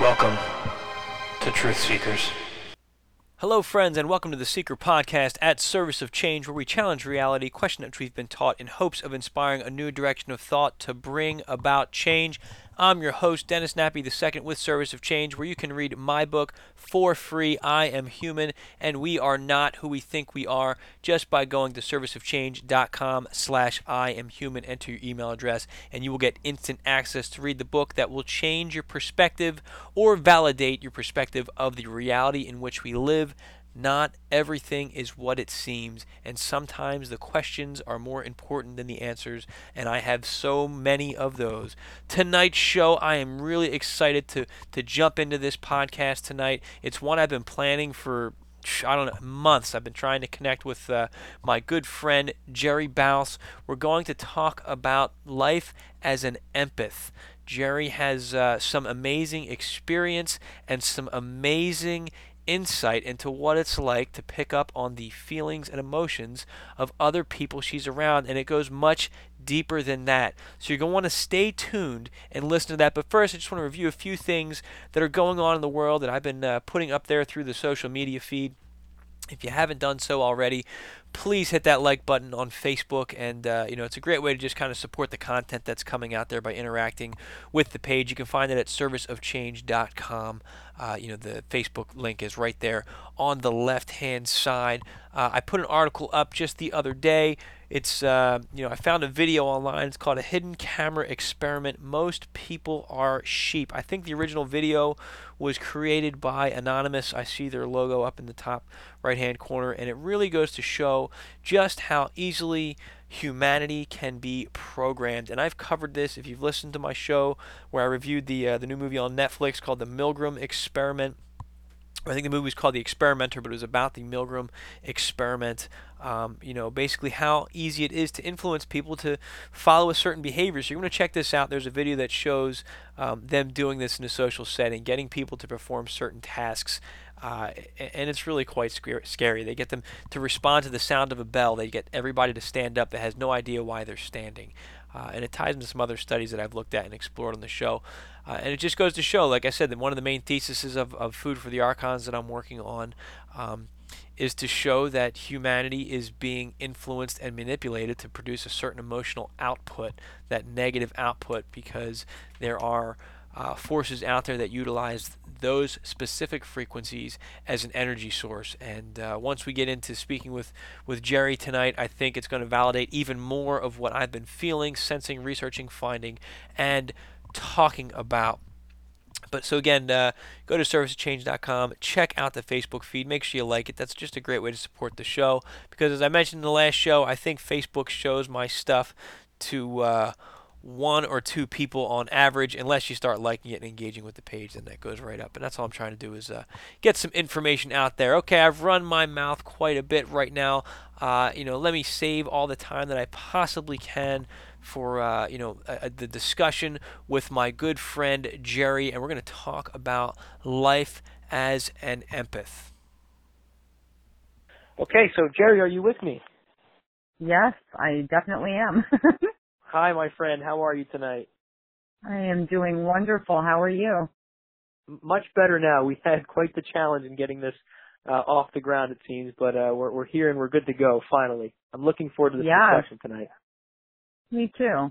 Welcome to Truth Seekers. Hello, friends, and welcome to the Seeker Podcast at Service of Change, where we challenge reality, question what we've been taught in hopes of inspiring a new direction of thought to bring about change. I'm your host, Dennis Nappy II, with Service of Change, where you can read my book for free. I am human, and we are not who we think we are, just by going to serviceofchange.com slash I am human. Enter your email address, and you will get instant access to read the book that will change your perspective or validate your perspective of the reality in which we live not everything is what it seems, and sometimes the questions are more important than the answers, and I have so many of those. Tonight's show, I am really excited to, to jump into this podcast tonight. It's one I've been planning for I don't know, months. I've been trying to connect with uh, my good friend Geri Bouse. We're going to talk about life as an empath. Geri has uh, some amazing experience and some amazing insight into what it's like to pick up on the feelings and emotions of other people she's around, and it goes much deeper than that. So you're going to want to stay tuned and listen to that. But first, I just want to review a few things that are going on in the world that I've been uh, putting up there through the social media feed. If you haven't done so already, please hit that like button on Facebook, and uh, you know it's a great way to just kind of support the content that's coming out there by interacting with the page. You can find it at serviceofchange.com. Uh, you know the Facebook link is right there on the left-hand side. Uh, I put an article up just the other day. It's uh, you know I found a video online. It's called a hidden camera experiment. Most people are sheep. I think the original video was created by Anonymous. I see their logo up in the top right-hand corner, and it really goes to show just how easily humanity can be programmed. And I've covered this if you've listened to my show where I reviewed the uh, the new movie on Netflix called The Milgram Experiment. I think the movie was called The Experimenter, but it was about the Milgram experiment. Um, you know, basically how easy it is to influence people to follow a certain behavior. So you're going to check this out. There's a video that shows um, them doing this in a social setting, getting people to perform certain tasks. Uh, and it's really quite scary. They get them to respond to the sound of a bell. They get everybody to stand up that has no idea why they're standing. Uh, and it ties into some other studies that I've looked at and explored on the show. Uh, and it just goes to show, like I said, that one of the main theses of, of Food for the Archons that I'm working on um, is to show that humanity is being influenced and manipulated to produce a certain emotional output, that negative output, because there are uh, forces out there that utilize those specific frequencies as an energy source. And uh, once we get into speaking with, with Geri tonight, I think it's going to validate even more of what I've been feeling, sensing, researching, finding, and talking about. But so again, uh, go to servicechange.com, check out the Facebook feed, make sure you like it. That's just a great way to support the show because, as I mentioned in the last show, I think Facebook shows my stuff to uh, one or two people on average, unless you start liking it and engaging with the page, then that goes right up. And that's all I'm trying to do is uh, get some information out there. Okay, I've run my mouth quite a bit right now. Uh, you know, let me save all the time that I possibly can for uh, you know the discussion with my good friend Geri, and we're going to talk about life as an empath. Okay, so Geri, are you with me? Yes, I definitely am. Hi, my friend. How are you tonight? I am doing wonderful. How are you? Much better now. We had quite the challenge in getting this uh, off the ground, it seems, but uh, we're we're here and we're good to go. Finally, I'm looking forward to this yeah. discussion tonight. Me too.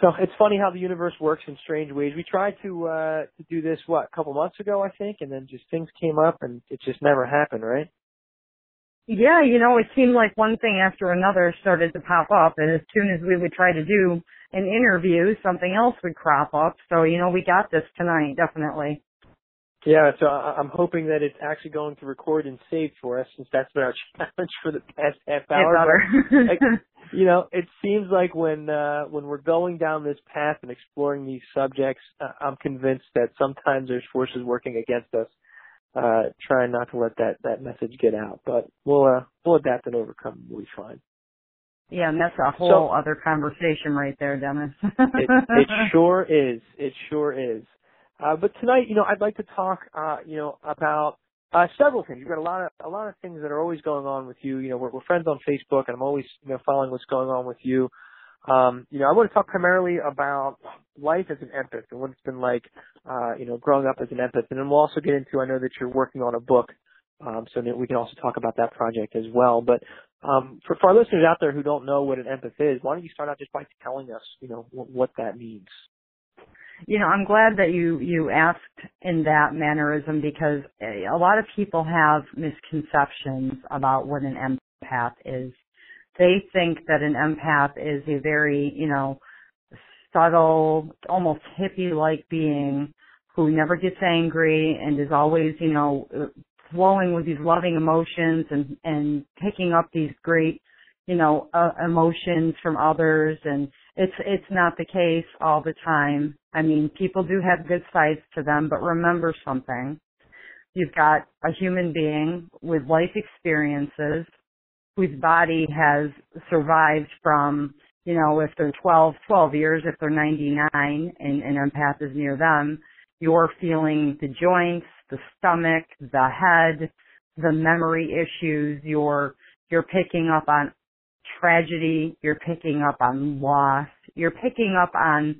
So it's funny how the universe works in strange ways. We tried to uh to do this what a couple months ago, I think, and then just things came up and it just never happened, right? Yeah, you know, it seemed like one thing after another started to pop up, and as soon as we would try to do an interview, something else would crop up. So, you know, we got this tonight, definitely. Yeah, so I- I'm hoping that it's actually going to record and save for us, since that's been our challenge for the past half hour. Like, you know, it seems like when uh when we're going down this path and exploring these subjects, uh, I'm convinced that sometimes there's forces working against us, uh trying not to let that that message get out. But we'll uh we'll adapt and overcome. We'll be fine. yeah, and that's a whole So- other conversation right there, Dennis. It, it sure is. It sure is. Uh, but tonight, you know, I'd like to talk, uh, you know, about uh, several things. You've got a lot of a lot of things that are always going on with you. You know, we're, we're friends on Facebook, and I'm always, you know, following what's going on with you. Um, you know, I want to talk primarily about life as an empath and what it's been like, uh, you know, growing up as an empath. And then we'll also get into, I know that you're working on a book, um, so that we can also talk about that project as well. But um, for, for our listeners out there who don't know what an empath is, why don't you start out just by telling us, you know, what, what that means? you know, I'm glad that you you asked in that mannerism because a lot of people have misconceptions about what an empath is. They think that an empath is a very, you know, subtle, almost hippie-like being who never gets angry and is always, you know, flowing with these loving emotions and and picking up these great, you know, uh, emotions from others and it's it's not the case all the time. I mean, people do have good sides to them, but remember something. You've got a human being with life experiences whose body has survived from, you know, if they're 12, 12 years, if they're 99 and an empath is near them, you're feeling the joints, the stomach, the head, the memory issues, you're, you're picking up on tragedy, you're picking up on loss, you're picking up on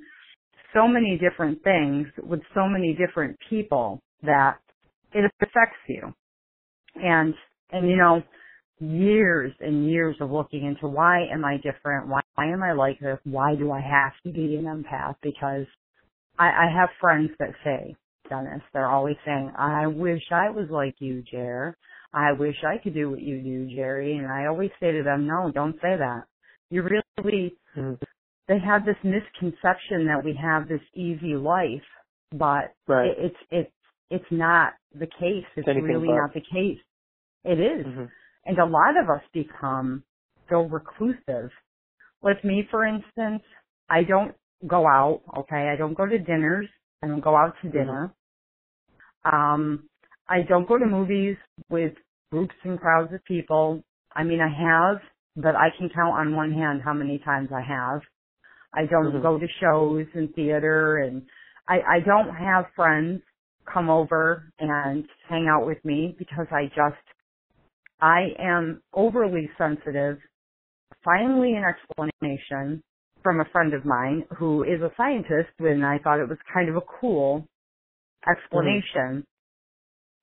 so many different things with so many different people that it affects you. And, and you know, years and years of looking into why am I different? Why, why am I like this? Why do I have to be an empath? Because I, I have friends that say, Dennis, they're always saying, I wish I was like you, Jer. I wish I could do what you do, Geri. And I always say to them, no, don't say that. You really, Mhm. they have this misconception that we have this easy life, but Right. it, it's, it's, it's not the case. It's anything really but. not the case. It is. hmm And a lot of us become so reclusive. With me, for instance, I don't go out, okay? I don't go to dinners. I don't go out to Mhm. dinner. Um, I don't go to movies with groups and crowds of people. I mean, I have, but I can count on one hand how many times I have. I don't Mhm. go to shows and theater and I, I don't have friends come over and hang out with me because I just, I am overly sensitive. Finally an explanation from a friend of mine who is a scientist and I thought it was kind of a cool explanation.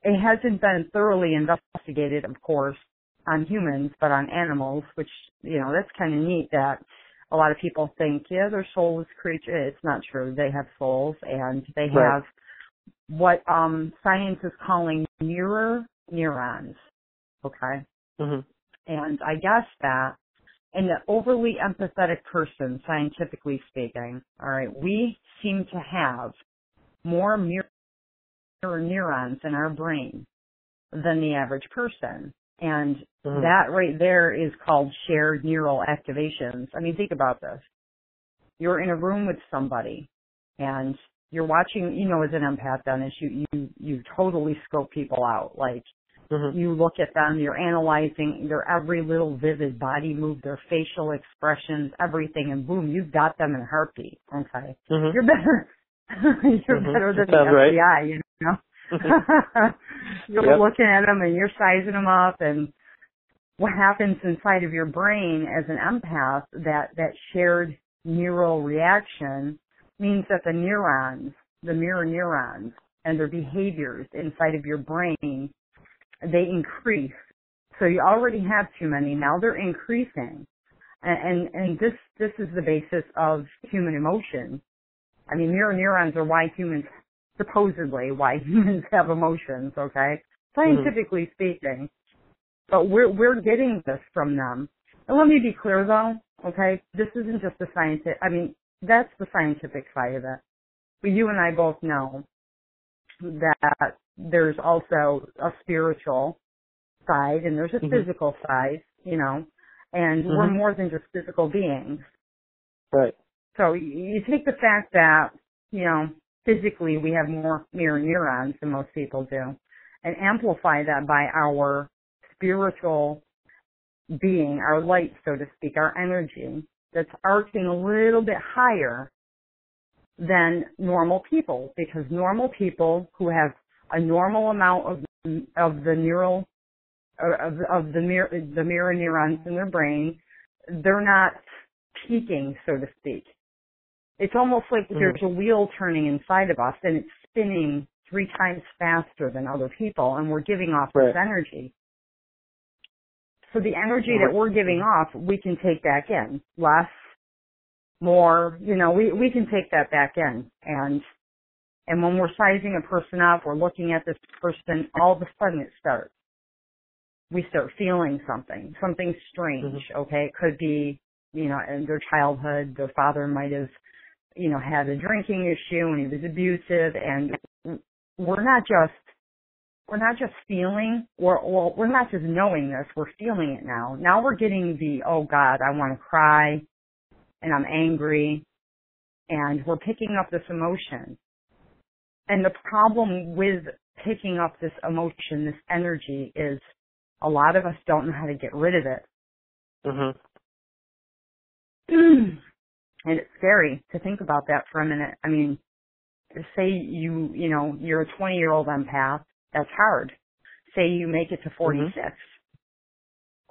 It hasn't been thoroughly investigated, of course, on humans, but on animals, which, you know, that's kind of neat that a lot of people think, yeah, they're soulless creatures. It's not true. They have souls and they Right. have what um science is calling mirror neurons. Okay. hmm And I guess that in an overly empathetic person, scientifically speaking, all right, we seem to have more mirror neurons in our brain than the average person. And Mhm. that right there is called shared neural activations. I mean, think about this. You're in a room with somebody and you're watching, you know, as an empath, Dennis, you, you, you totally scope people out. Like, hmm you look at them, you're analyzing their every little vivid body move, their facial expressions, everything, and boom, you've got them in a heartbeat. Okay. hmm You're better. you're Mhm. better than sounds the right. FBI, you know. you're Yep. looking at them and you're sizing them up and what happens inside of your brain as an empath, that, that shared neural reaction means that the neurons, the mirror neurons and their behaviors inside of your brain, they increase. So you already have too many, now they're increasing. And, and, and this, this is the basis of human emotion. I mean, mirror neurons are why humans, supposedly why humans have emotions, okay? Mm-hmm. Scientifically speaking. But we're we're getting this from them. And let me be clear though, okay? This isn't just the scientific. I mean, that's the scientific side of it. But you and I both know that there's also a spiritual side and there's a Mhm. physical side, you know, and we're Mhm. more than just physical beings. Right. So you take the fact that, you know, physically we have more mirror neurons than most people do and amplify that by our spiritual being, our light, so to speak, our energy that's arcing a little bit higher than normal people because normal people who have a normal amount of of the neural of, of the mirror the mirror neurons in their brain they're not peaking so to speak. It's almost like Mhm. there's a wheel turning inside of us and it's spinning three times faster than other people and we're giving off this energy. So the energy that we're giving off we can take back in. Less more you know we we can take that back in. And and when we're sizing a person up we're looking at this person all of a sudden it starts. We start feeling something something strange mm-hmm. okay? It could be you know in their childhood their father might have you know had a drinking issue and he was abusive and we're not just we're not just feeling we're well we're not just knowing this we're feeling it now. Now we're getting the oh god i want to cry and i'm angry and we're picking up this emotion and the problem with picking up this emotion this energy is a lot of us don't know how to get rid of it Mhm. and it's scary to think about that for a minute. I mean, say you, you know, you're a 20 year old empath, that's hard. Say you make it to 46.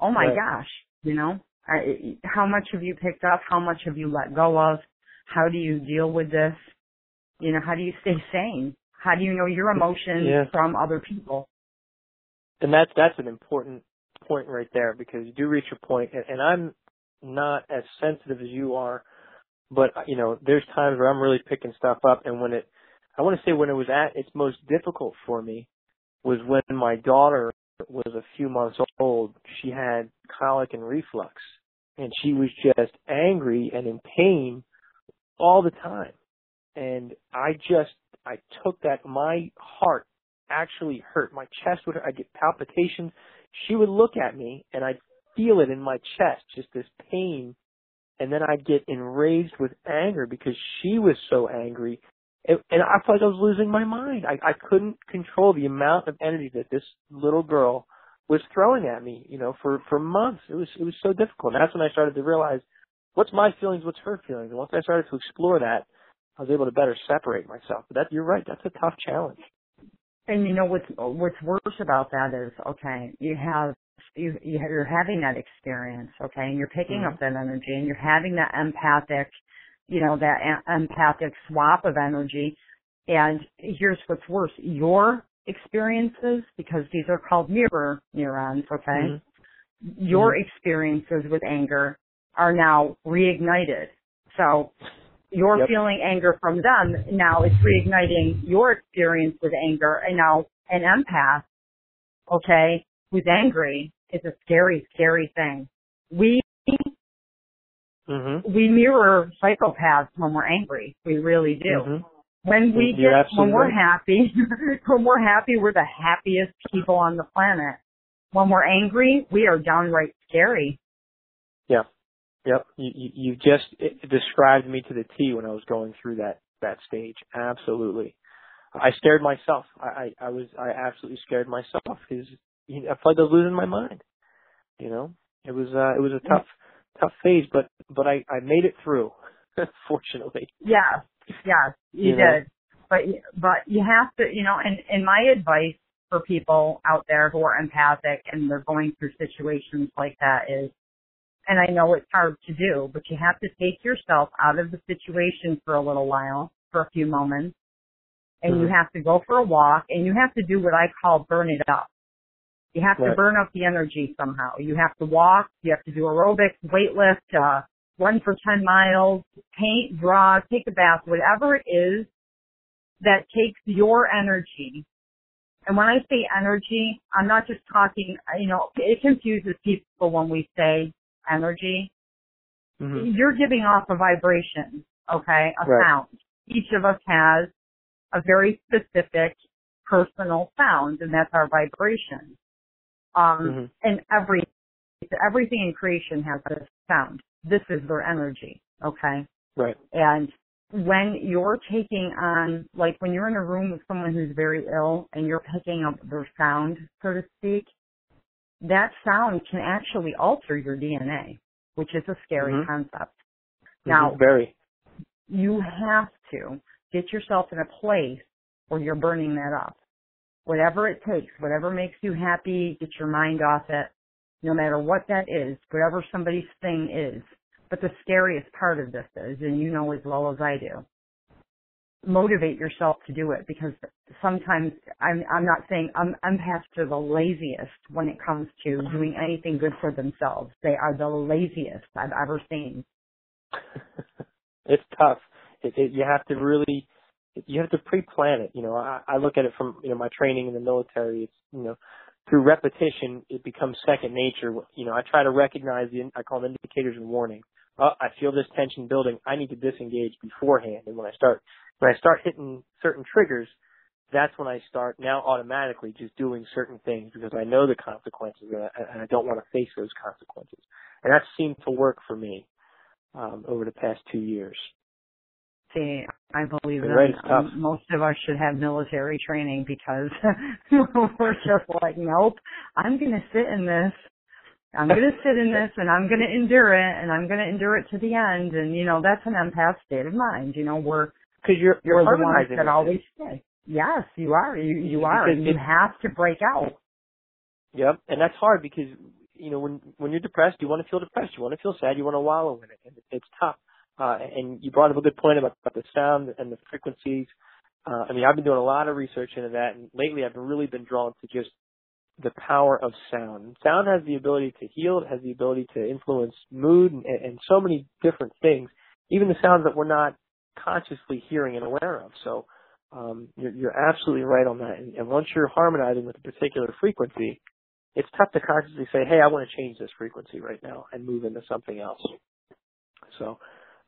Oh my Right. gosh, you know, I, how much have you picked up? How much have you let go of? How do you deal with this? You know, how do you stay sane? How do you know your emotions Yeah. from other people? and that's that's an important point right there because you do reach a point and, and I'm not as sensitive as you are but you know there's times where I'm really picking stuff up and when it I want to say when it was at its most difficult for me was when my daughter was a few months old she had colic and reflux and she was just angry and in pain all the time and I just I took that my heart actually hurt. My chest would I'd get palpitations. She would look at me and I'd feel it in my chest, just this pain. And then I'd get enraged with anger because she was so angry. And, and I felt like I was losing my mind. I, I couldn't control the amount of energy that this little girl was throwing at me, you know, for, for months. It was, it was so difficult. And that's when I started to realize what's my feelings, what's her feelings. And once I started to explore that, I was able to better separate myself. But that, you're right, that's a tough challenge. And you know what's what's worse about that is okay, you have you you're having that experience, okay, and you're picking Mhm. up that energy and you're having that empathic, you know, that a- empathic swap of energy. And here's what's worse: your experiences, because these are called mirror neurons, okay, Mhm. your experiences with anger are now reignited. So you're Yep. feeling anger from them. Now it's reigniting your experience with anger. And now an empath, okay, who's angry is a scary, scary thing. We, Mhm. we mirror psychopaths when we're angry. We really do. Mhm. When we You're get, when we're right. happy, when we're happy, we're the happiest people on the planet. When we're angry, we are downright scary. Yeah. Yep. You, you, you just described me to the T when I was going through that that stage. Absolutely. I scared myself. I I, I was I absolutely scared myself because you know, I felt like I was losing my mind. You know, it was uh it was a tough tough phase, but but I I made it through. Fortunately. Yeah, yeah, you You know? did. But but you have to, you know, and and my advice for people out there who are empathic and they're going through situations like that is, and I know it's hard to do, but you have to take yourself out of the situation for a little while, for a few moments, and you Mhm. have to go for a walk, and you have to do what I call burn it up. You have to burn up the energy somehow. You have to walk, you have to do aerobics, weightlift, uh, run for 10 miles, paint, draw, take a bath, whatever it is that takes your energy And when I say energy, I'm not just talking, you know, it confuses people when we say energy. Mm-hmm. You're giving off a vibration, okay, a Right. sound. Each of us has a very specific personal sound, and that's our vibration. Um, Mhm. and every everything in creation has a sound. This is their energy, okay? Right. And when you're taking on, like when you're in a room with someone who's very ill and you're picking up their sound, so to speak, that sound can actually alter your DNA, which is a scary Mhm. concept. Now, very. you have to get yourself in a place where you're burning that up. Whatever it takes, whatever makes you happy, get your mind off it, no matter what that is, whatever somebody's thing is. But the scariest part of this is, and you know as well as I do, motivate yourself to do it because sometimes I'm I'm not saying I'm empaths are the laziest when it comes to doing anything good for themselves. They are the laziest I've ever seen. it's tough. It, it, you have to really, you have to pre-plan it. You know, I, I look at it from you know my training in the military. It's you know through repetition, it becomes second nature. You know, I try to recognize the I call them indicators and warning. Oh, I feel this tension building. I need to disengage beforehand. And when I start when I start hitting certain triggers, that's when I start now automatically just doing certain things because I know the consequences and I, and I don't want to face those consequences. And that seemed to work for me um, over the past two years. See, I believe that right, um, most of us should have military training because we're just like, nope, I'm going to sit in this. I'm going to sit in this and I'm going to endure it and I'm going to endure it to the end. And, you know, that's an empath state of mind. You know, we're, Because you're you're we're the ones that always stay. Yes, you are. You, you are. Because You it- have to break out. Yep, and that's hard because you know when when you're depressed, you want to feel depressed, you want to feel sad, you want to wallow in it, and it's tough. Uh, and you brought up a good point about, about the sound and the frequencies. Uh, I mean, I've been doing a lot of research into that, and lately I've really been drawn to just the power of sound. Sound has the ability to heal, it has the ability to influence mood and, and so many different things, even the sounds that we're not consciously hearing and aware of. So um, you're, you're absolutely right on that. And, and once you're harmonizing with a particular frequency, it's tough to consciously say, hey, I want to change this frequency right now and move into something else. So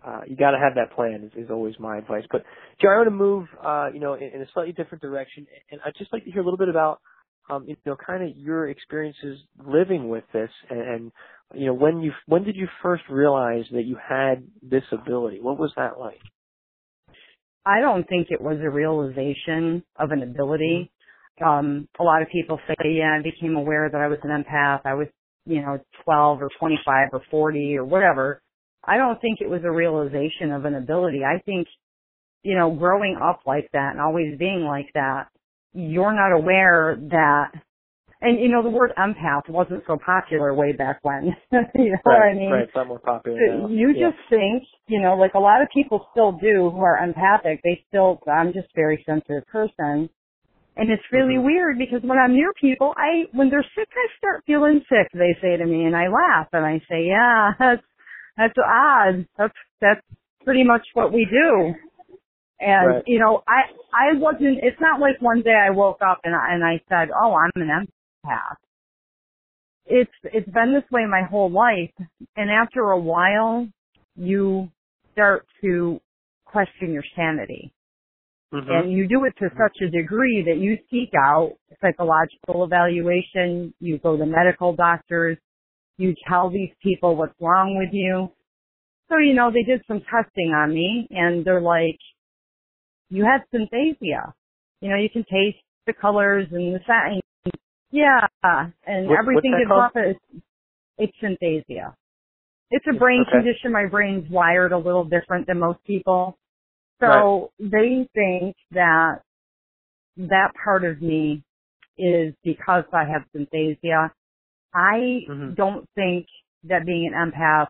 uh, you got to have that plan is, is always my advice. But Geri, I want to move, uh, you know, in, in a slightly different direction, and I'd just like to hear a little bit about, um, you know, kind of your experiences living with this, and, and you know, when you when did you first realize that you had this ability? What was that like? I don't think it was a realization of an ability. Um, a lot of people say, yeah, I became aware that I was an empath. I was, you know, 12 or 25 or 40 or whatever. I don't think it was a realization of an ability. I think, you know, growing up like that and always being like that, you're not aware that, and you know, the word empath wasn't so popular way back when. you know what I mean? right, it's lot more popular now. you Yeah. just think, you know, like a lot of people still do who are empathic. They still, I'm just a very sensitive person. And it's really Mhm. weird because when I'm near people, I, when they're sick, I start feeling sick, they say to me, and I laugh and I say, yeah, that's, that's odd. That's, that's pretty much what we do. And, Right. you know, I, I wasn't, it's not like one day I woke up and I, and I said, oh, I'm an empath. It's, it's been this way my whole life. And after a while, you start to question your sanity. Mhm. And you do it to such a degree that you seek out psychological evaluation, you go to medical doctors, you tell these people what's wrong with you. So, you know, they did some testing on me and they're like, you have synesthesia. You know, you can taste the colors and the sound. Yeah. And What- everything gets off it. It's synesthesia. It's a brain Okay. condition. My brain's wired a little different than most people. So they think that that part of me is because I have synesthesia. I Mhm. don't think that being an empath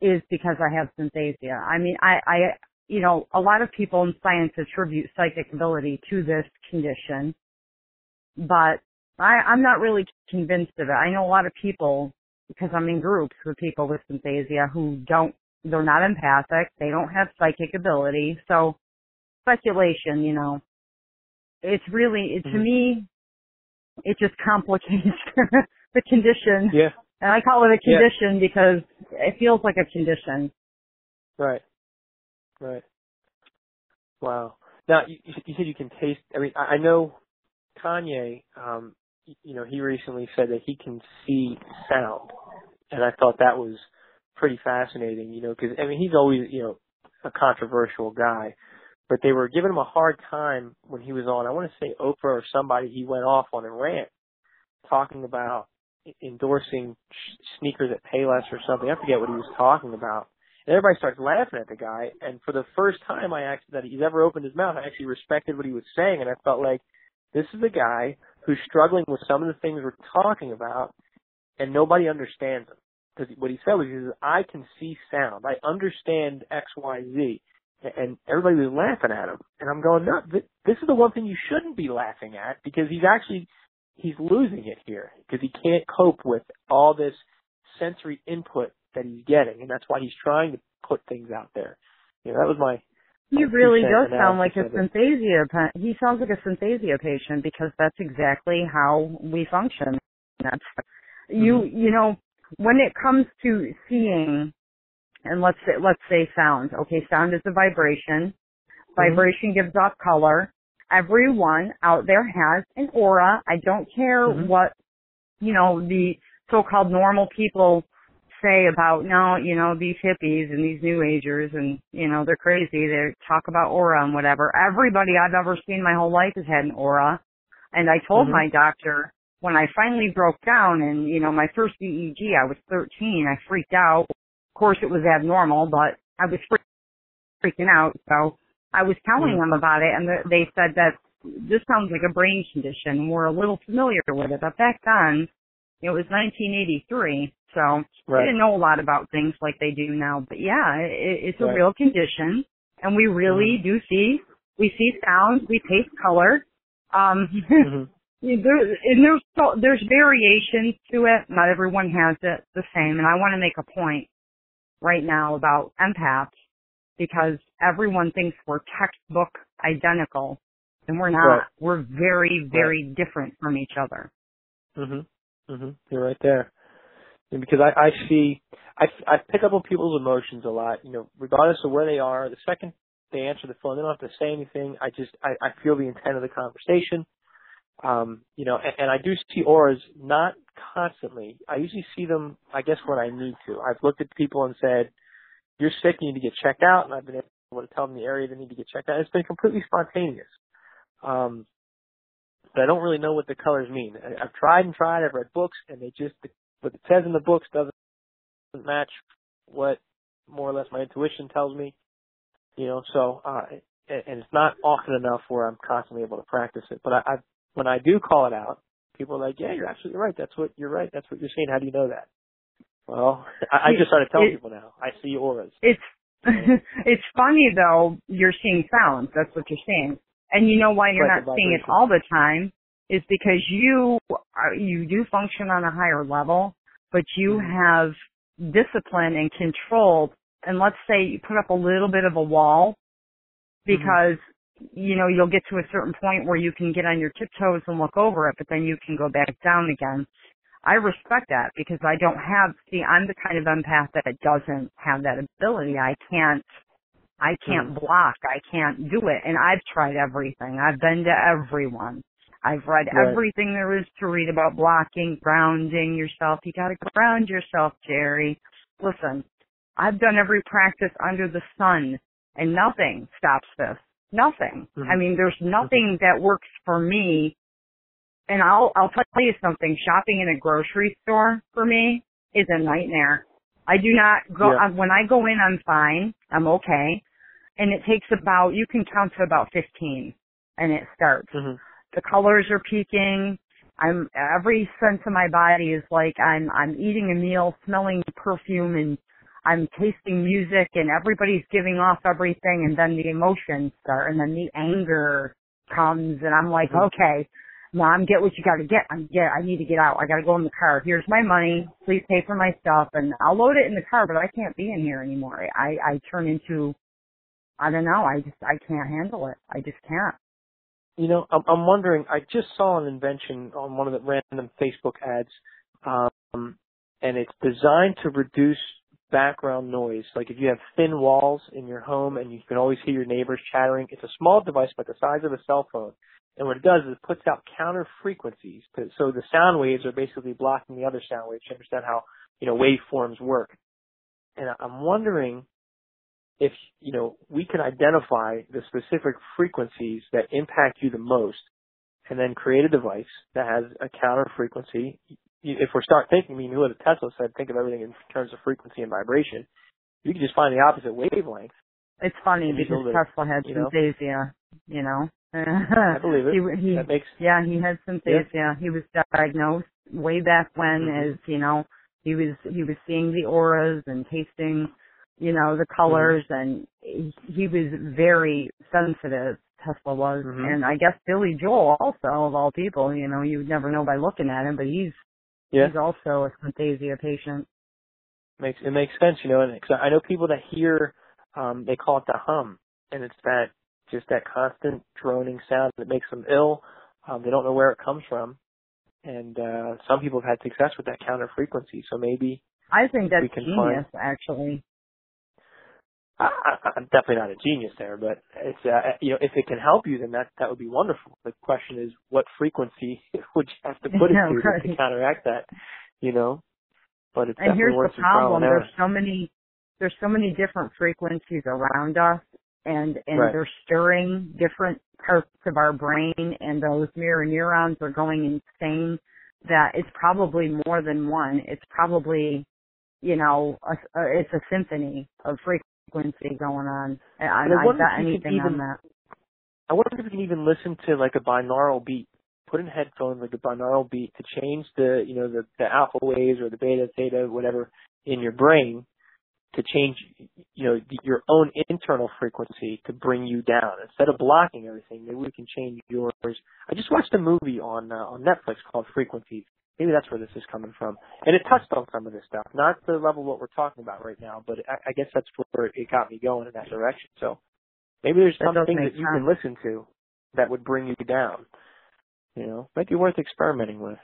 is because I have synesthesia. I mean, I, I, you know, a lot of people in science attribute psychic ability to this condition, but I, I'm not really convinced of it. I know a lot of people because I'm in groups with people with synesthesia who don't, they're not empathic, they don't have psychic ability, so speculation, you know. it's really it, to Mhm. me it just complicates the condition Yeah. and i call it a Yeah. condition because it feels like a condition Right. Right. Wow. Now you, you said you can taste. I mean, I know Kanye. Um, you know, he recently said that he can see sound, and I thought that was pretty fascinating. You know, because I mean, he's always you know a controversial guy, but they were giving him a hard time when he was on. I want to say Oprah or somebody. He went off on a rant talking about endorsing sneakers at Payless or something. I forget what he was talking about. And everybody starts laughing at the guy. And for the first time I actually that he's ever opened his mouth, I actually respected what he was saying and I felt like this is a guy who's struggling with some of the things we're talking about and nobody understands him. Because what he said was, he says, I can see sound. I understand X, Y, Z. And everybody was laughing at him. And I'm going, no, th- this is the one thing you shouldn't be laughing at because he's actually, he's losing it here because he can't cope with all this sensory input that he's getting, and that's why he's trying to put things out there. You know, that was my. He really does sound like a synesthesia. He sounds like a synesthesia patient because that's exactly how we function. That's you. Mm-hmm. You know, when it comes to seeing, and let's say let's say sound. Okay, sound is a vibration. Mm-hmm. Vibration gives off color. Everyone out there has an aura. I don't care Mhm. what you know the so-called normal people say about no, you know, these hippies and these new agers and, you know, they're crazy. They talk about aura and whatever. Everybody I've ever seen my whole life has had an aura. And I told Mhm. my doctor when I finally broke down and, you know, my first EEG, I was 13, I freaked out. Of course it was abnormal, but I was freak- freaking out. So I was telling Mhm. them about it and th- they said that this sounds like a brain condition. We're a little familiar with it, but back then it was 1983. So I Right. didn't know a lot about things like they do now, but yeah, it, it's a Right. real condition, and we really do see we see sound, we taste color. Um, Mhm. there, and there's so- there's variations to it. Not everyone has it the same, and I want to make a point right now about empaths because everyone thinks we're textbook identical, and we're not. Right. We're very very different from each other. Mhm. Mhm. You're right there. And because I, I see, I, I pick up on people's emotions a lot. You know, regardless of where they are, the second they answer the phone, they don't have to say anything. I just, I, I feel the intent of the conversation. Um, you know, and, and I do see auras not constantly. I usually see them, I guess, when I need to. I've looked at people and said, "You're sick. You need to get checked out," and I've been able to tell them the area they need to get checked out. It's been completely spontaneous. Um, but I don't really know what the colors mean. I, I've tried and tried. I've read books, and they just what it says in the books doesn't match what more or less my intuition tells me. You know, so uh, and, and it's not often enough where I'm constantly able to practice it. But I, I when I do call it out, people are like, "Yeah, you're absolutely right. That's what you're right. That's what you're saying. How do you know that?" Well, I, I just started telling It- people now. I see auras. It's it's funny though. You're seeing sounds. That's what you're seeing, and you know why you're Right, not seeing it all the time is because you are, you do function on a higher level, but you Mhm. have discipline and control. And let's say you put up a little bit of a wall because you know you'll get to a certain point where you can get on your tiptoes and look over it, but then you can go back down again. I respect that because I don't have, see, I'm the kind of empath that doesn't have that ability. I can't, I can't block. I can't do it. And I've tried everything. I've been to everyone. I've read Right. everything there is to read about blocking, grounding yourself. You gotta ground yourself, Geri. Listen, I've done every practice under the sun and nothing stops this. Nothing. Mhm. I mean, there's nothing that works for me and I'll I'll tell you something. Shopping in a grocery store for me is a nightmare. I do not go Yeah. uh, when I go in. I'm fine. I'm okay, and it takes about you can count to about 15, and it starts. Mhm. The colors are peaking. I'm every sense of my body is like I'm I'm eating a meal, smelling perfume, and I'm tasting music, and everybody's giving off everything, and then the emotions start, and then the anger comes, and I'm like, Mhm. okay, mom, get what you got to get. I'm get. I need to get out. I got to go in the car. Here's my money. Please pay for my stuff, and I'll load it in the car. But I can't be in here anymore. I I turn into, I don't know. I just I can't handle it. I just can't. you know, I'm, I'm wondering. I just saw an invention on one of the random Facebook ads, um, and it's designed to reduce background noise. Like if you have thin walls in your home and you can always hear your neighbors chattering, it's a small device about the size of a cell phone. And what it does is it puts out counter frequencies. So the sound waves are basically blocking the other sound waves. You understand how, you know, waveforms work. And I'm wondering if, you know, we can identify the specific frequencies that impact you the most and then create a device that has a counter frequency if we start thinking, I mean, who what Tesla said, think of everything in terms of frequency and vibration. You can just find the opposite wavelength. It's funny because Tesla had you synesthesia, you know. I believe it. He, he, that makes, yeah, he had synesthesia. Yeah. He was diagnosed way back when mm-hmm. as, you know, he was, he was seeing the auras and tasting, you know, the colors mm-hmm. and he, was very sensitive Tesla was. Mm-hmm. And I guess Billy Joel also, of all people, you know, you would never know by looking at him, but he's yeah. He's also a synesthesia patient. Makes it makes sense, you know, and cause I know people that hear, um, they call it the hum, and it's that just that constant droning sound that makes them ill. Um, they don't know where it comes from, and uh, some people have had success with that counter frequency. So maybe I think that's genius, find, actually. I, I'm definitely not a genius there, but it's uh, you know if it can help you, then that that would be wonderful. The question is, what frequency would you have to put it to right. to counteract that? You know, but it's and here's the problem: there's so many there's so many different frequencies around us, and and right. they're stirring different parts of our brain, and those mirror neurons are going insane. That it's probably more than one. It's probably you know, a, a, it's a symphony of frequencies frequency going on. I, I, I got anything even, on that. I wonder if you can even listen to like a binaural beat. Put in headphones like a binaural beat to change the you know the, the alpha waves or the beta theta whatever in your brain to change you know your own internal frequency to bring you down instead of blocking everything. Maybe we can change yours. I just watched a movie on uh, on Netflix called Frequencies maybe that's where this is coming from. And it touched on some of this stuff, not the level what we're talking about right now, but I, I guess that's where it got me going in that direction. So maybe there's that something that you can listen to that would bring you down. You know, might be worth experimenting with.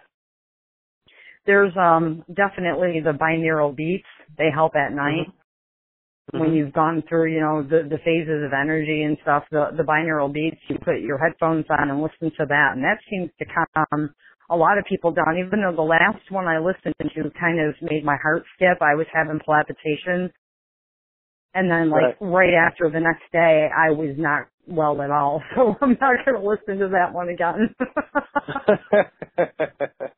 There's um definitely the binaural beats. They help at night. Mm-hmm. When you've gone through, you know, the the phases of energy and stuff, the the binaural beats, you put your headphones on and listen to that, and that seems to calm a lot of people don't. Even though the last one I listened to kind of made my heart skip, I was having palpitations. And then like right, right after the next day, I was not well at all. So I'm not going to listen to that one again.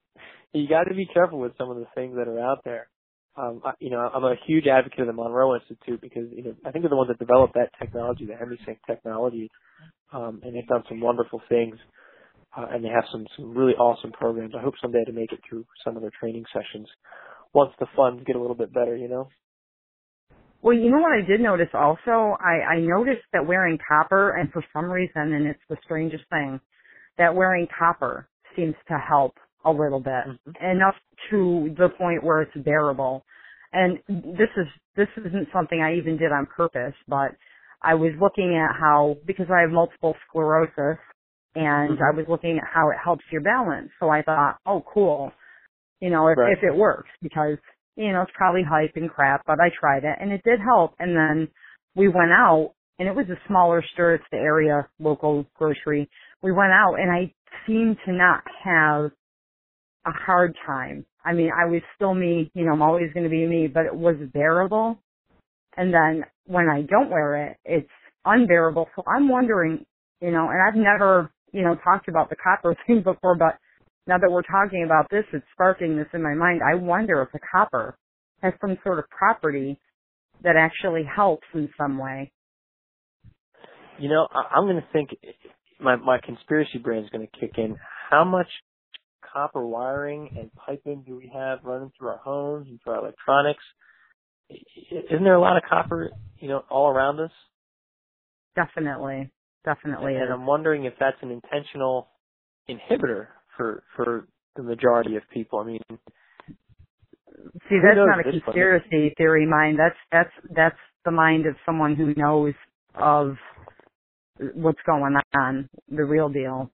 you got to be careful with some of the things that are out there. Um, I, you know, I'm a huge advocate of the Monroe Institute because you know I think they're the ones that developed that technology, the HemiSync technology, um, and they've done some wonderful things uh, and they have some some really awesome programs. I hope someday to make it through some of their training sessions once the funds get a little bit better. You know. Well, you know what I did notice also? I, I noticed that wearing copper, and for some reason, and it's the strangest thing, that wearing copper seems to help a little bit, mm-hmm. enough to the point where it's bearable. And this is this isn't something I even did on purpose, but I was looking at how because I have multiple sclerosis and mm-hmm. I was looking at how it helps your balance. So I thought, oh, cool, you know, if, right. if it works because you know it's probably hype and crap, but I tried it and it did help. And then we went out and it was a smaller store. It's the area local grocery. We went out and I seemed to not have a hard time. I mean, I was still me, you know, I'm always going to be me, but it was bearable. And then when I don't wear it, it's unbearable. So I'm wondering, you know, and I've never you know, talked about the copper thing before, but now that we're talking about this, it's sparking this in my mind. I wonder if the copper has some sort of property that actually helps in some way. You know, I'm going to think my my conspiracy brain is going to kick in. How much copper wiring and piping do we have running through our homes and through our electronics? Isn't there a lot of copper, you know, all around us? Definitely definitely and, is. I'm wondering if that's an intentional inhibitor for for the majority of people. I mean, see, that's not a conspiracy theory mind. That's that's that's the mind of someone who knows of what's going on, the real deal.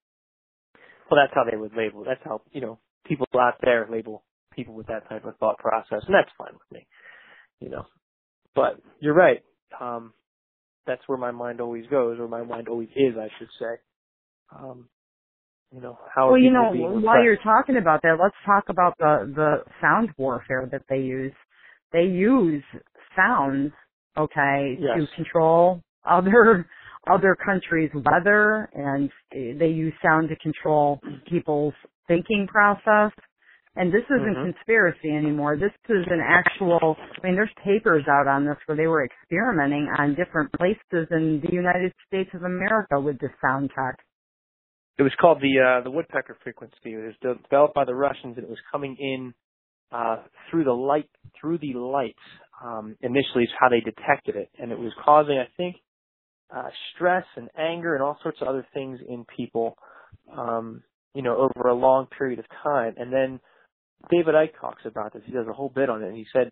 Well, that's how they would label. That's how you know people out there label people with that type of thought process, and that's fine with me. You know, but you're right. Um, that's where my mind always goes, or my mind always is, I should say. Um, you know, how well, you know, while you're talking about that, let's talk about the the sound warfare that they use. They use sounds, okay, yes. to control other other countries' weather, and they use sound to control people's thinking process. And this isn't mm-hmm. conspiracy anymore. This is an actual, I mean, there's papers out on this where they were experimenting on different places in the United States of America with this sound tech. It was called the uh, the woodpecker frequency. It was developed by the Russians, and it was coming in uh, through the light through the lights. Um, initially, is how they detected it, and it was causing, I think, uh, stress and anger and all sorts of other things in people. Um, you know, over a long period of time, and then David Icke talks about this. He does a whole bit on it, and he said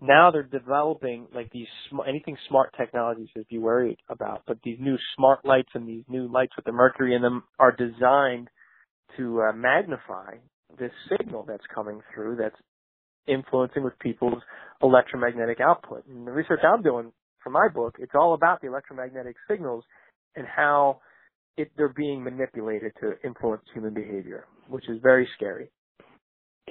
now they're developing like these sm- anything smart technologies to be worried about, but these new smart lights and these new lights with the mercury in them are designed to uh, magnify this signal that's coming through that's influencing with people's electromagnetic output. And the research I'm doing for my book, it's all about the electromagnetic signals and how it, they're being manipulated to influence human behavior, which is very scary.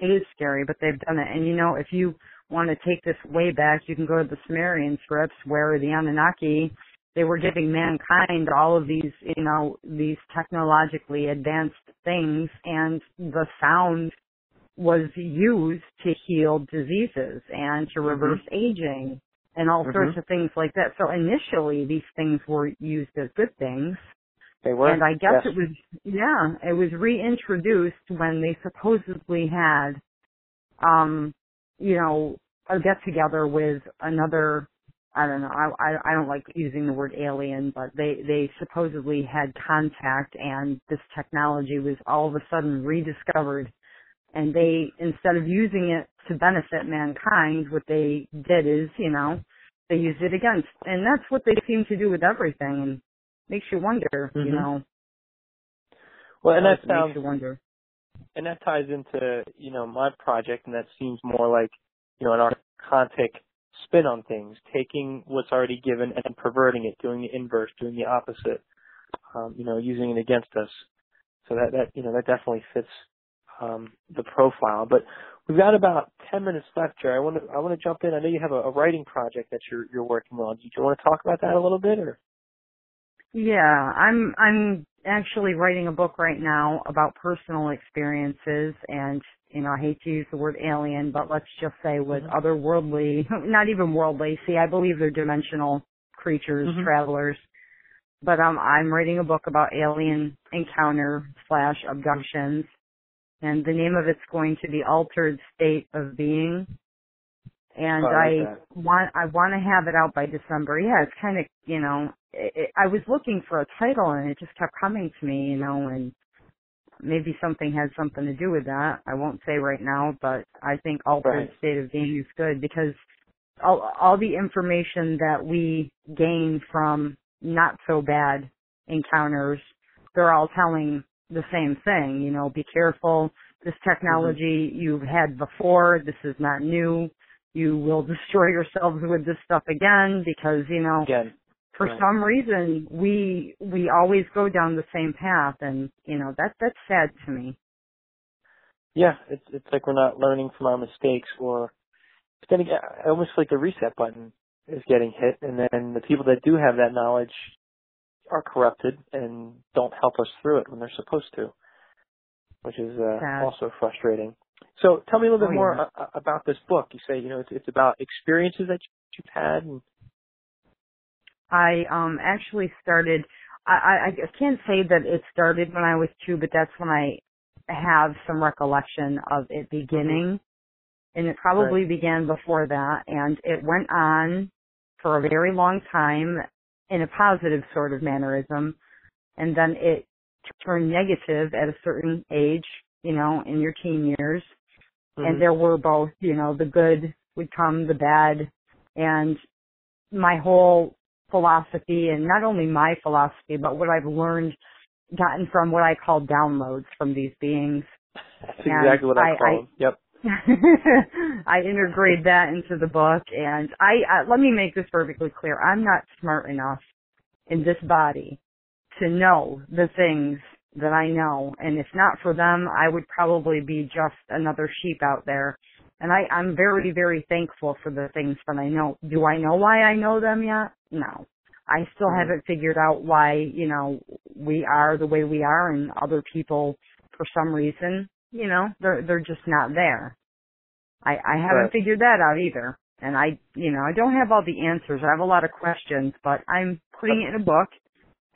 It is scary, but they've done it. And you know, if you want to take this way back, you can go to the Sumerian scripts where the Anunnaki, they were giving mankind all of these, you know, these technologically advanced things and the sound was used to heal diseases and to mm-hmm. reverse mm-hmm. aging and all mm-hmm. sorts of things like that. So initially these things were used as good things. They were. And I guess yes. it was, yeah, it was reintroduced when they supposedly had, um, you know, a get together with another I don't know. I, I I don't like using the word alien, but they they supposedly had contact, and this technology was all of a sudden rediscovered, and they instead of using it to benefit mankind, what they did is you know they used it against, and that's what they seem to do with everything, and makes you wonder, mm-hmm. you know. Well, and that sounds makes you wonder, and that ties into you know my project, and that seems more like you know, an archontic spin on things, taking what's already given and perverting it, doing the inverse, doing the opposite, um, you know, using it against us. So that, that, you know, that definitely fits, um, the profile. But we've got about 10 minutes left, Geri. I want to, I want to jump in. I know you have a, a writing project that you're, you're working on. Do you want to talk about that a little bit or? Yeah, I'm, I'm actually writing a book right now about personal experiences and you know, I hate to use the word alien, but let's just say with mm-hmm. otherworldly, not even worldly. See, I believe they're dimensional creatures, mm-hmm. travelers. But um, I'm writing a book about alien encounter slash abductions, and the name of it's going to be Altered State of Being. And oh, I, want I want to have it out by December. Yeah, it's kind of you know, it, it, I was looking for a title and it just kept coming to me, you know, and maybe something has something to do with that. I won't say right now, but I think altered right. state of being is good because all, all the information that we gain from not so bad encounters, they're all telling the same thing. You know, be careful. This technology mm-hmm. you've had before. This is not new. You will destroy yourselves with this stuff again because, you know, again. for right. some reason we we always go down the same path and you know that that's sad to me. Yeah it's it's like we're not learning from our mistakes or it's getting almost like the reset button is getting hit and then the people that do have that knowledge are corrupted and don't help us through it when they're supposed to which is uh, also frustrating so tell me a little bit oh, more yeah. about this book you say you know it's it's about experiences that you've had and I um actually started I, I can't say that it started when I was two, but that's when I have some recollection of it beginning. And it probably right. began before that and it went on for a very long time in a positive sort of mannerism. And then it turned negative at a certain age, you know, in your teen years. Mm-hmm. And there were both, you know, the good would come, the bad, and my whole philosophy and not only my philosophy, but what I've learned, gotten from what I call downloads from these beings. That's exactly what I, I call I, them. Yep. I integrate that into the book and I, uh, let me make this perfectly clear. I'm not smart enough in this body to know the things that I know. And if not for them, I would probably be just another sheep out there. And I, I'm very, very thankful for the things that I know. Do I know why I know them yet? No. I still Mhm. haven't figured out why, you know, we are the way we are and other people, for some reason, you know, they're, they're just not there. I, I haven't Right. figured that out either. And I, you know, I don't have all the answers. I have a lot of questions, but I'm putting it in a book.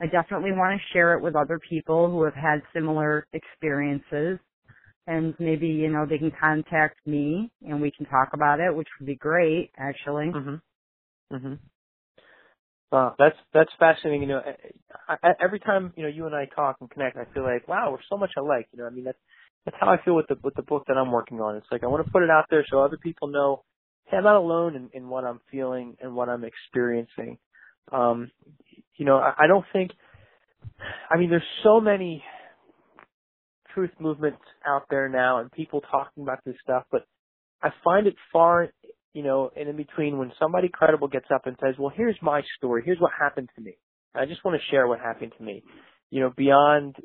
I definitely want to share it with other people who have had similar experiences. And maybe, you know, they can contact me and we can talk about it, which would be great, actually. Mhm. Mhm. Wow, that's that's fascinating. You know, I, I, every time you know you and I talk and connect, I feel like wow, we're so much alike. You know, I mean that's that's how I feel with the with the book that I'm working on. It's like I want to put it out there so other people know, hey, I'm not alone in, in what I'm feeling and what I'm experiencing. Um, you know, I, I don't think. I mean, there's so many truth movements out there now and people talking about this stuff, but I find it far, you know, and in between when somebody credible gets up and says, well, here's my story. Here's what happened to me. I just want to share what happened to me. You know, beyond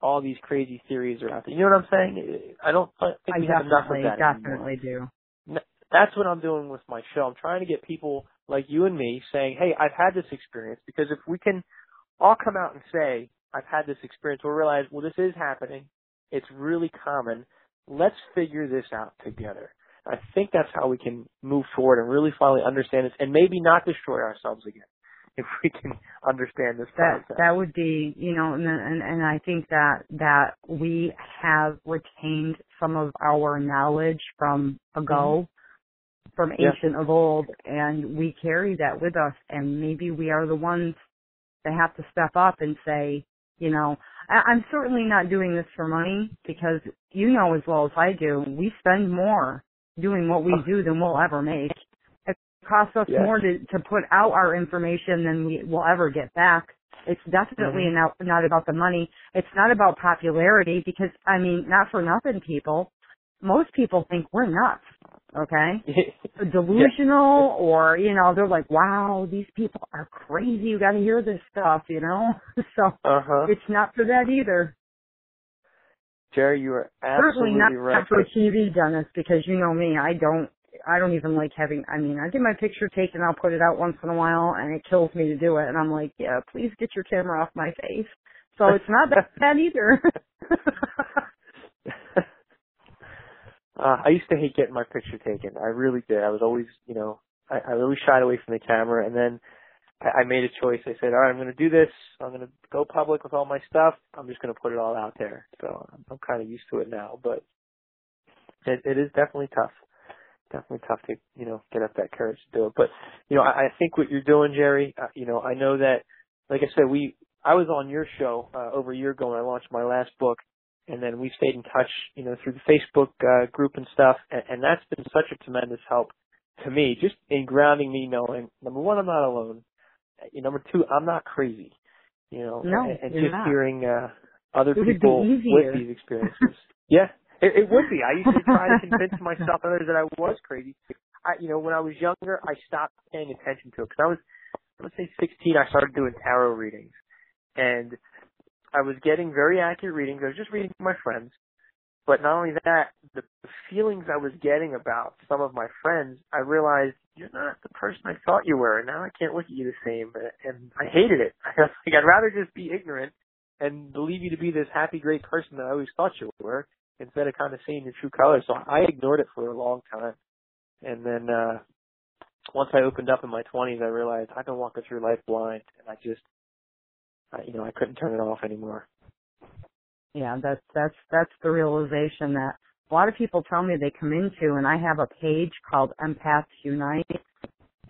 all these crazy theories are out there. You know what I'm saying? I don't think I we have enough of definitely, that anymore definitely do. that's what I'm doing with my show. I'm trying to get people like you and me saying, "Hey, I've had this experience." Because if we can all come out and say, "I've had this experience," we'll realize, well, this is happening. It's really common. Let's figure this out together. I think that's how we can move forward and really finally understand this, and maybe not destroy ourselves again if we can understand this that process. that would be you know and and and I think that that we have retained some of our knowledge from ago mm-hmm. From Mm-hmm. Yeah. ancient of old and we carry that with us and maybe we are the ones that have to step up and say you know I, I'm certainly not doing this for money because you know as well as I do we spend more doing what we do than we'll ever make it costs us more to to put out our information than we will ever get back. It's definitely Mhm. not not about the money. It's not about popularity because I mean, not for nothing, people. Most people think we're nuts. Okay, delusional, or you know, they're like, "Wow, these people are crazy. You got to hear this stuff," you know. so uh huh. it's not for that either. Geri, you are Certainly absolutely not right. for TV, Dennis, because you know me. I don't. I don't even like having. I mean, I get my picture taken. I'll put it out once in a while, and it kills me to do it. And I'm like, yeah, please get your camera off my face. So it's not that bad either. Uh, I used to hate getting my picture taken. I really did. I was always, you know, I, I really shied away from the camera, and then I, I made a choice. I said, all right, I'm going to do this. I'm going to go public with all my stuff. I'm just going to put it all out there. So I'm, I'm kind of used to it now, but it, it is definitely tough. Definitely tough to, you know, get up that courage to do it. But, you know, I, I think what you're doing, Geri, uh, you know, I know that, like I said, we, I was on your show uh, over a year ago when I launched my last book, and then we stayed in touch, you know, through the Facebook uh, group and stuff, and, and that's been such a tremendous help to me, just in grounding me, knowing number one, I'm not alone. Number two, I'm not crazy, you know, No, and, and just not. hearing uh, other It people with these experiences. yeah, it, it would be. I used to try to convince myself and others that I was crazy. I, you know, when I was younger, I stopped paying attention to it because I was, let's say, 16. I started doing tarot readings, and I was getting very accurate readings. I was just reading my friends, but not only that, the, feelings I was getting about some of my friends, I realized you're not the person I thought you were, and now I can't look at you the same, and I hated it. Like, I'd rather just be ignorant and believe you to be this happy, great person that I always thought you were, instead of kind of seeing your true colors. So I ignored it for a long time, and then uh once I opened up in my 20s, I realized I've been walking through life blind, and I just, you know, I couldn't turn it off anymore. yeah, that's that's that's the realization that a lot of people tell me they come into, and I have a page called Empaths Unite,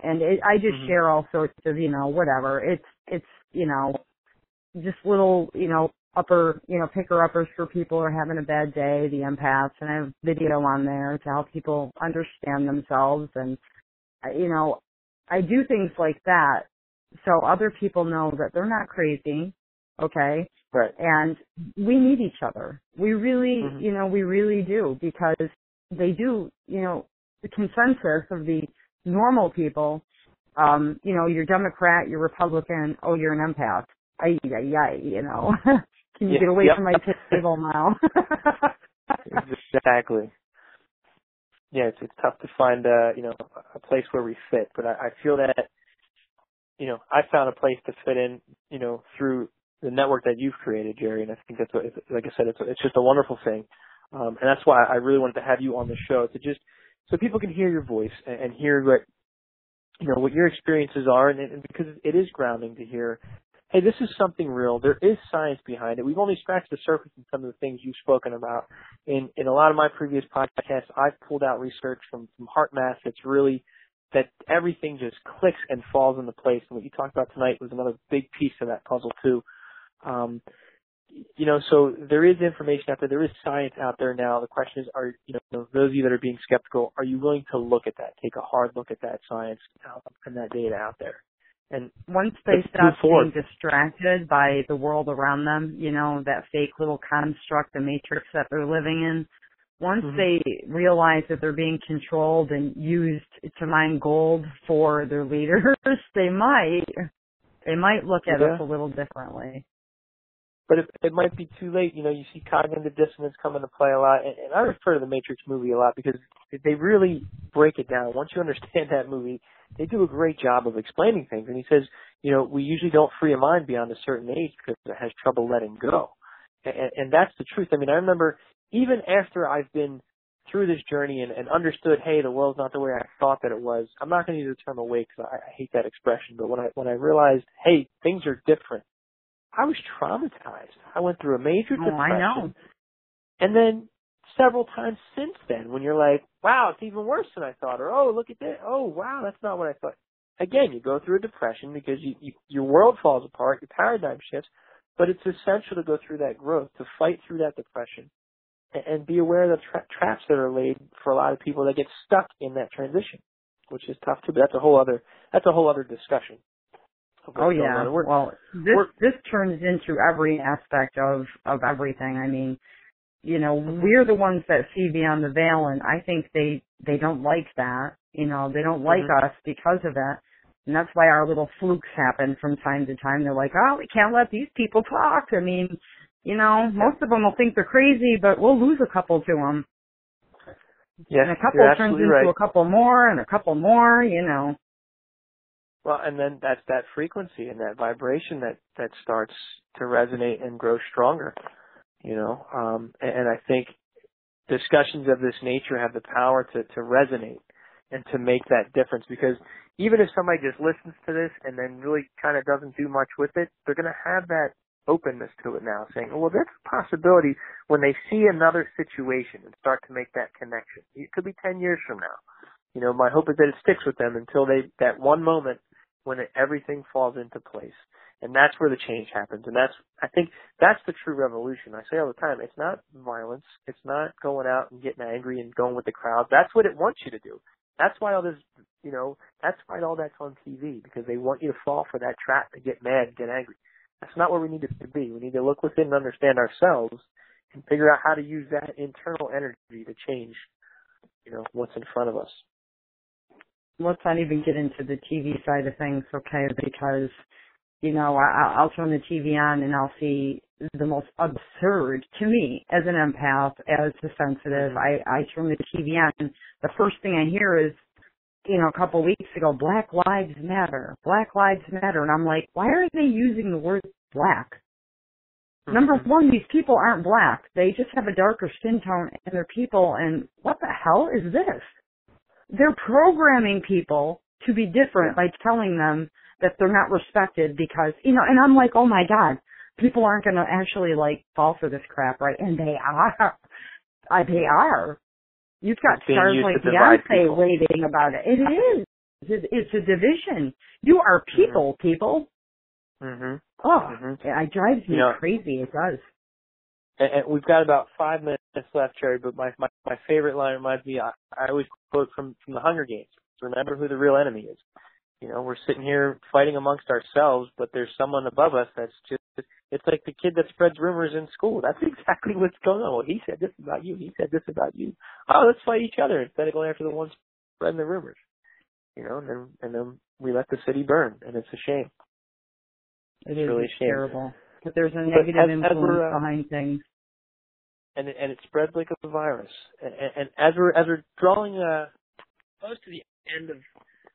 and it, I just Mhm. share all sorts of you know whatever. It's it's you know just little you know upper you know picker uppers for people who are having a bad day, the empaths, and I have video on there to help people understand themselves, and you know I do things like that so other people know that they're not crazy, okay? Right. And we need each other. We really, Mhm. you know, we really do because they do, you know, the consensus of the normal people, um, you know, you're Democrat, you're Republican, oh, you're an empath. Ay, ay, ay, you know. Can you Yeah, get away yep. from my table now? exactly. Yeah, it's it's tough to find uh, you know, a place where we fit, but I, I feel that you know, I found a place to fit in, you know, through the network that you've created, Geri, and I think that's what, like I said, it's it's just a wonderful thing, um, and that's why I really wanted to have you on the show to just so people can hear your voice and, and hear what you know what your experiences are, and, and because it is grounding to hear hey, this is something real. There is science behind it. We've only scratched the surface in some of the things you've spoken about. In in a lot of my previous podcasts, I've pulled out research from from HeartMath that's really that everything just clicks and falls into place. And what you talked about tonight was another big piece of that puzzle too. Um, you know, so there is information out there. There is science out there now. The question is, are you know those of you that are being skeptical, are you willing to look at that, take a hard look at that science uh, and that data out there? And once they stop being distracted by the world around them, you know, that fake little construct, the matrix that they're living in, once Mhm. they realize that they're being controlled and used to mine gold for their leaders, they might, they might look at Yeah. us a little differently. but it, it might be too late. You know, you see cognitive dissonance come into play a lot, and, and I refer to the Matrix movie a lot because they really break it down. Once you understand that movie, they do a great job of explaining things. And he says, you know, we usually don't free a mind beyond a certain age because it has trouble letting go, and, and that's the truth. I mean, I remember even after I've been through this journey and, and understood, hey, the world's not the way I thought that it was. I'm not going to use the term awake because I, I hate that expression, but when I when I realized, hey, things are different I was traumatized. I went through a major Oh, depression. I know. And then several times since then when you're like, wow, it's even worse than I thought, or oh, look at that. Oh, wow, that's not what I thought. Again, you go through a depression because you, you, your world falls apart, your paradigm shifts, but it's essential to go through that growth, to fight through that depression, and, be aware of the tra- traps that are laid for a lot of people that get stuck in that transition, which is tough too. But that's a whole other that's a whole other discussion. Oh yeah. Well, this this turns into every aspect of of everything. I mean, you know, we're the ones that see beyond the veil, and I think they they don't like that. You know, they don't like Mhm. us because of it, and that's why our little flukes happen from time to time. They're like, oh, we can't let these people talk. I mean, you know, most of them will think they're crazy, but we'll lose a couple to them, and a couple turns into right. a couple more, and a couple more. You know. Well, and then that's that frequency and that vibration that that starts to resonate and grow stronger. You know, um, and, and I think discussions of this nature have the power to to resonate and to make that difference because even if somebody just listens to this and then really kind of doesn't do much with it, they're going to have that openness to it now, saying, "Oh, well, that's a possibility." When they see another situation and start to make that connection, it could be ten years from now. You know, my hope is that it sticks with them until they that one moment when it, everything falls into place. And that's where the change happens. And that's, I think, that's the true revolution. I say all the time, it's not violence. It's not going out and getting angry and going with the crowd. That's what it wants you to do. That's why all this, you know, that's why all that's on TV because they want you to fall for that trap to get mad get angry. That's not where we need to be. We need to look within and understand ourselves and figure out how to use that internal energy to change, you know, what's in front of us. let's not even get into the TV side of things, okay? Because, you know, I, I'll turn the TV on and I'll see the most absurd to me as an empath, as a sensitive. Mm-hmm. I, I turn the TV on. And the first thing I hear is, you know, a couple of weeks ago, Black Lives Matter, Black Lives Matter, and I'm like, why are they using the word black? Number one, these people aren't black. They just have a darker skin tone and they're people and what the hell is this? they're programming people to be different by telling them that they're not respected because you know and i'm like oh my god people aren't going to actually like fall for this crap right and they are uh, they are you've got stars like beyonce people. raving about it it is it's a division you are people people Mhm. oh Mhm. it drives me You know- crazy it does And, and we've got about five minutes left, Geri. But my my, my favorite line reminds me. I, I always quote from from the Hunger Games. Remember who the real enemy is. You know, we're sitting here fighting amongst ourselves, but there's someone above us that's just, it's like the kid that spreads rumors in school. That's exactly what's going on. Well, he said this about you. He said this about you. Oh, let's fight each other instead of going after the ones spreading the rumors. You know, and then, and then we let the city burn, and it's a shame. It it's is really a shame. terrible. But there's a negative as- as influence we're, uh, behind things. and it, and it spreads like a virus. And, and, and as we're as we're drawing uh, close to the end of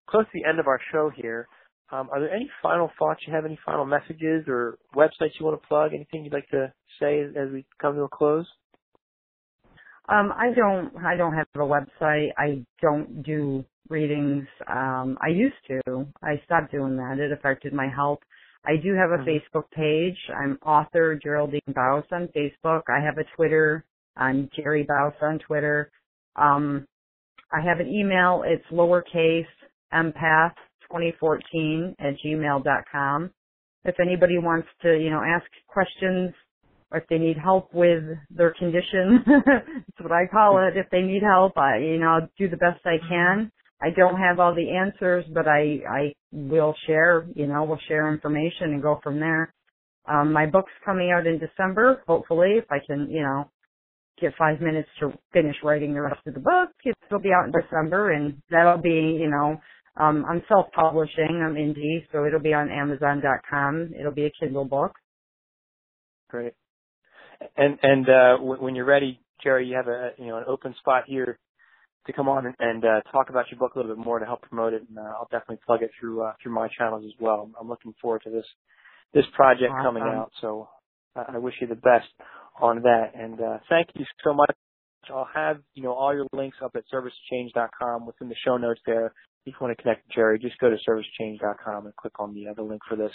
close to the end of our show here, um, are there any final thoughts you have? Any final messages or websites you want to plug? Anything you'd like to say as, we come to a close? Um, I don't I don't have a website. I don't do readings. Um, I used to. I stopped doing that. It affected my health. I do have a Mhm. Facebook page. I'm author Geraldine Bouse on Facebook. I have a Twitter. I'm Geri Bouse on Twitter. Um, I have an email. It's lowercase empath 2014 at gmail dot com. If anybody wants to, you know, ask questions or if they need help with their condition, that's what I call it. If they need help, I, you know, I'll do the best I can. I don't have all the answers, but I, I will share, you know, we'll share information and go from there. Um, my book's coming out in December, hopefully, if I can, you know, get five minutes to finish writing the rest of the book. It'll be out in December and that'll be, you know, um, I'm self-publishing, I'm indie, so it'll be on Amazon.com. It'll be a Kindle book. Great. And and uh, w- when you're ready, Geri, you have a you know an open spot here to come on and, and uh, talk about your book a little bit more to help promote it, and uh, I'll definitely plug it through uh, through my channels as well. I'm looking forward to this this project coming out, so I I wish you the best on that. And uh, thank you so much. I'll have you know all your links up at servicechange.com within the show notes there. If you want to connect with Geri, just go to servicechange.com and click on the other link for this,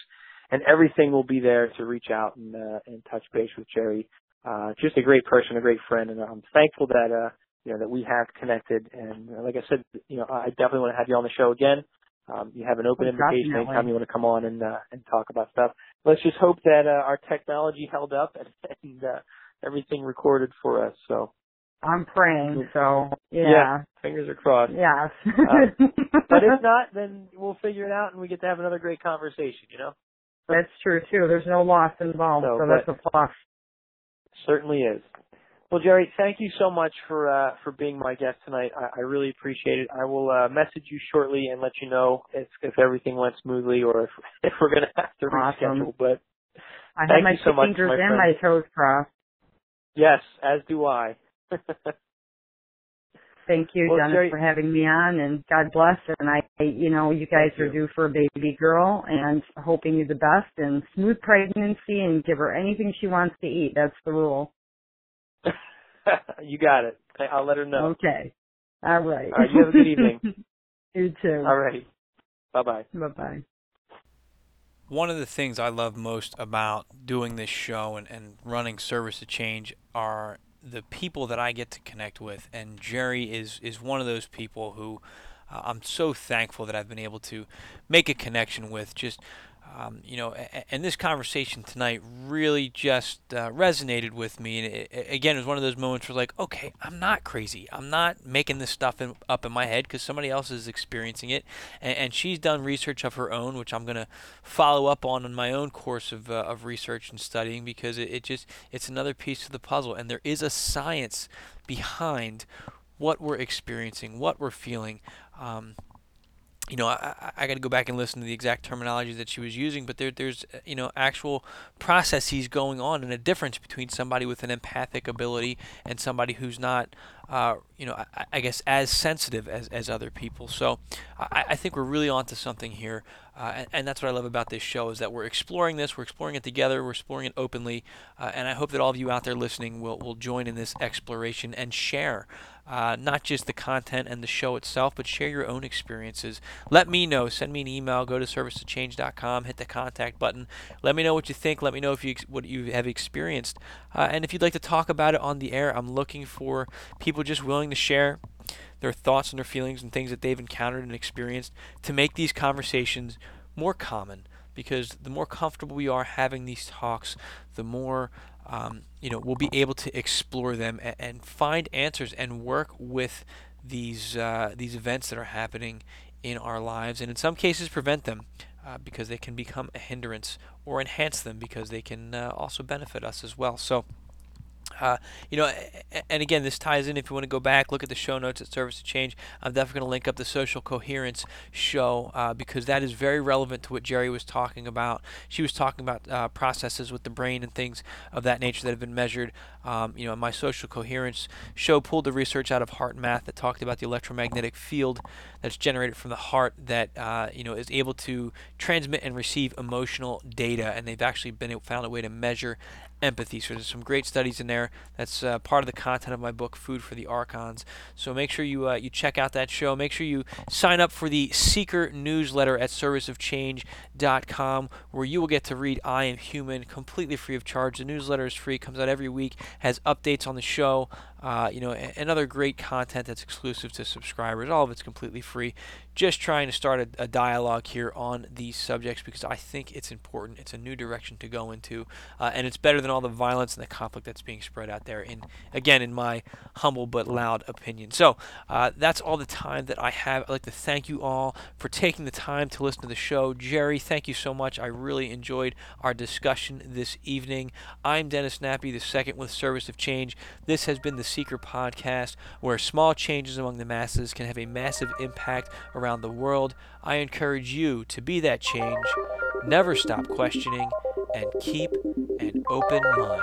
and everything will be there to reach out and uh, and touch base with Geri. Uh, just a great person, a great friend, and I'm thankful that uh, you know that we have connected. And uh, like I said, you know I definitely want to have you on the show again. Um, you have an open invitation anytime you want to come on and uh, and talk about stuff. Let's just hope that uh, our technology held up and, and uh, everything recorded for us. So I'm praying, so yeah. fingers are crossed. Yes. But if not, then we'll figure it out and we get to have another great conversation. You know, that's true too. There's no loss involved, So, so, that's a plus. certainly is. Well, Geri, thank you so much for uh, for being my guest tonight. I, I really appreciate it. I will uh, message you shortly and let you know if if everything went smoothly or if if we're gonna have to Awesome. reschedule. But I have my you so much, fingers my and my toes crossed. yes, as do I. Thank you, Well, Dennis, Geri- for having me on, and God bless. And I, I- you know, you guys Thank are you. due for a baby girl, and hoping you the best and smooth pregnancy, and give her anything she wants to eat. That's the rule. you got it. I'll let her know. Okay. All right. All right, you have a good evening. you too. All righty. Bye bye. Bye bye. One of the things I love most about doing this show and, and running Service of Change are the people that I get to connect with. And Geri is, is one of those people who uh, I'm so thankful that I've been able to make a connection with. Just, um, you know, and this conversation tonight really just uh, resonated with me. And it- again, it was one of those moments where, like, okay, I'm not crazy. I'm not making this stuff in, up in my head because somebody else is experiencing it. And, and she's done research of her own, which I'm going to follow up on in my own course of, uh, of research and studying because it, it just it's another piece of the puzzle and there is a science behind what we're experiencing what we're feeling um, you know, I, I, got to go back and listen to the exact terminology that she was using, but there, there's, uh, you know, actual processes going on and a difference between somebody with an empathic ability and somebody who's not, uh, you know, I, I guess as sensitive as, as other people. So I, I think we're really onto something here, uh, and, and that's what I love about this show is that we're exploring this, we're exploring it together, we're exploring it openly, uh, and I hope that all of you out there listening will, will join in this exploration and share uh, not just the content and the show itself, but share your own experiences. Let me know. Send me an email. Go to servicetochange.com. Hit the contact button. Let me know what you think. Let me know if you what you have experienced, uh, and if you'd like to talk about it on the air. I'm looking for people just willing to share their thoughts and their feelings and things that they've encountered and experienced to make these conversations more common. Because the more comfortable we are having these talks, the more um, you know we'll be able to explore them and, and find answers and work with these uh, these events that are happening in our lives, and in some cases prevent them. Uh, because they can become a hindrance or enhance them because they can uh, also benefit us as well. So, uh, you know, and again, this ties in. If you want to go back, look at the show notes at Service of Change. I'm definitely going to link up the social coherence show uh, because that is very relevant to what Geri was talking about. She was talking about uh, processes with the brain and things of that nature that have been measured. Um, you know, my social coherence show pulled the research out of HeartMath that talked about the electromagnetic field that's generated from the heart that uh, you know is able to transmit and receive emotional data, and they've actually been found a way to measure empathy. So there's some great studies in there. That's uh, part of the content of my book, Food for the Archons. So make sure you uh, you check out that show. Make sure you sign up for the Seeker newsletter at serviceofchange.com, where you will get to read I Am Human completely free of charge. The newsletter is free, comes out every week, has updates on the show, uh, you know, and other great content that's exclusive to subscribers. All of it's completely free. Just trying to start a, a dialogue here on these subjects because I think it's important. It's a new direction to go into, uh, and it's better than all the violence and the conflict that's being spread out there. In again, in my humble but loud opinion. So uh, that's all the time that I have. I'd like to thank you all for taking the time to listen to the show. Geri, thank you so much. I really enjoyed our discussion this evening. I'm Dennis Nappy, the second with Service of Change. This has been the Seeker podcast, where small changes among the masses can have a massive impact around the world. I encourage you to be that change, never stop questioning, and keep an open mind.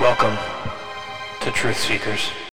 Welcome to Truth Seekers.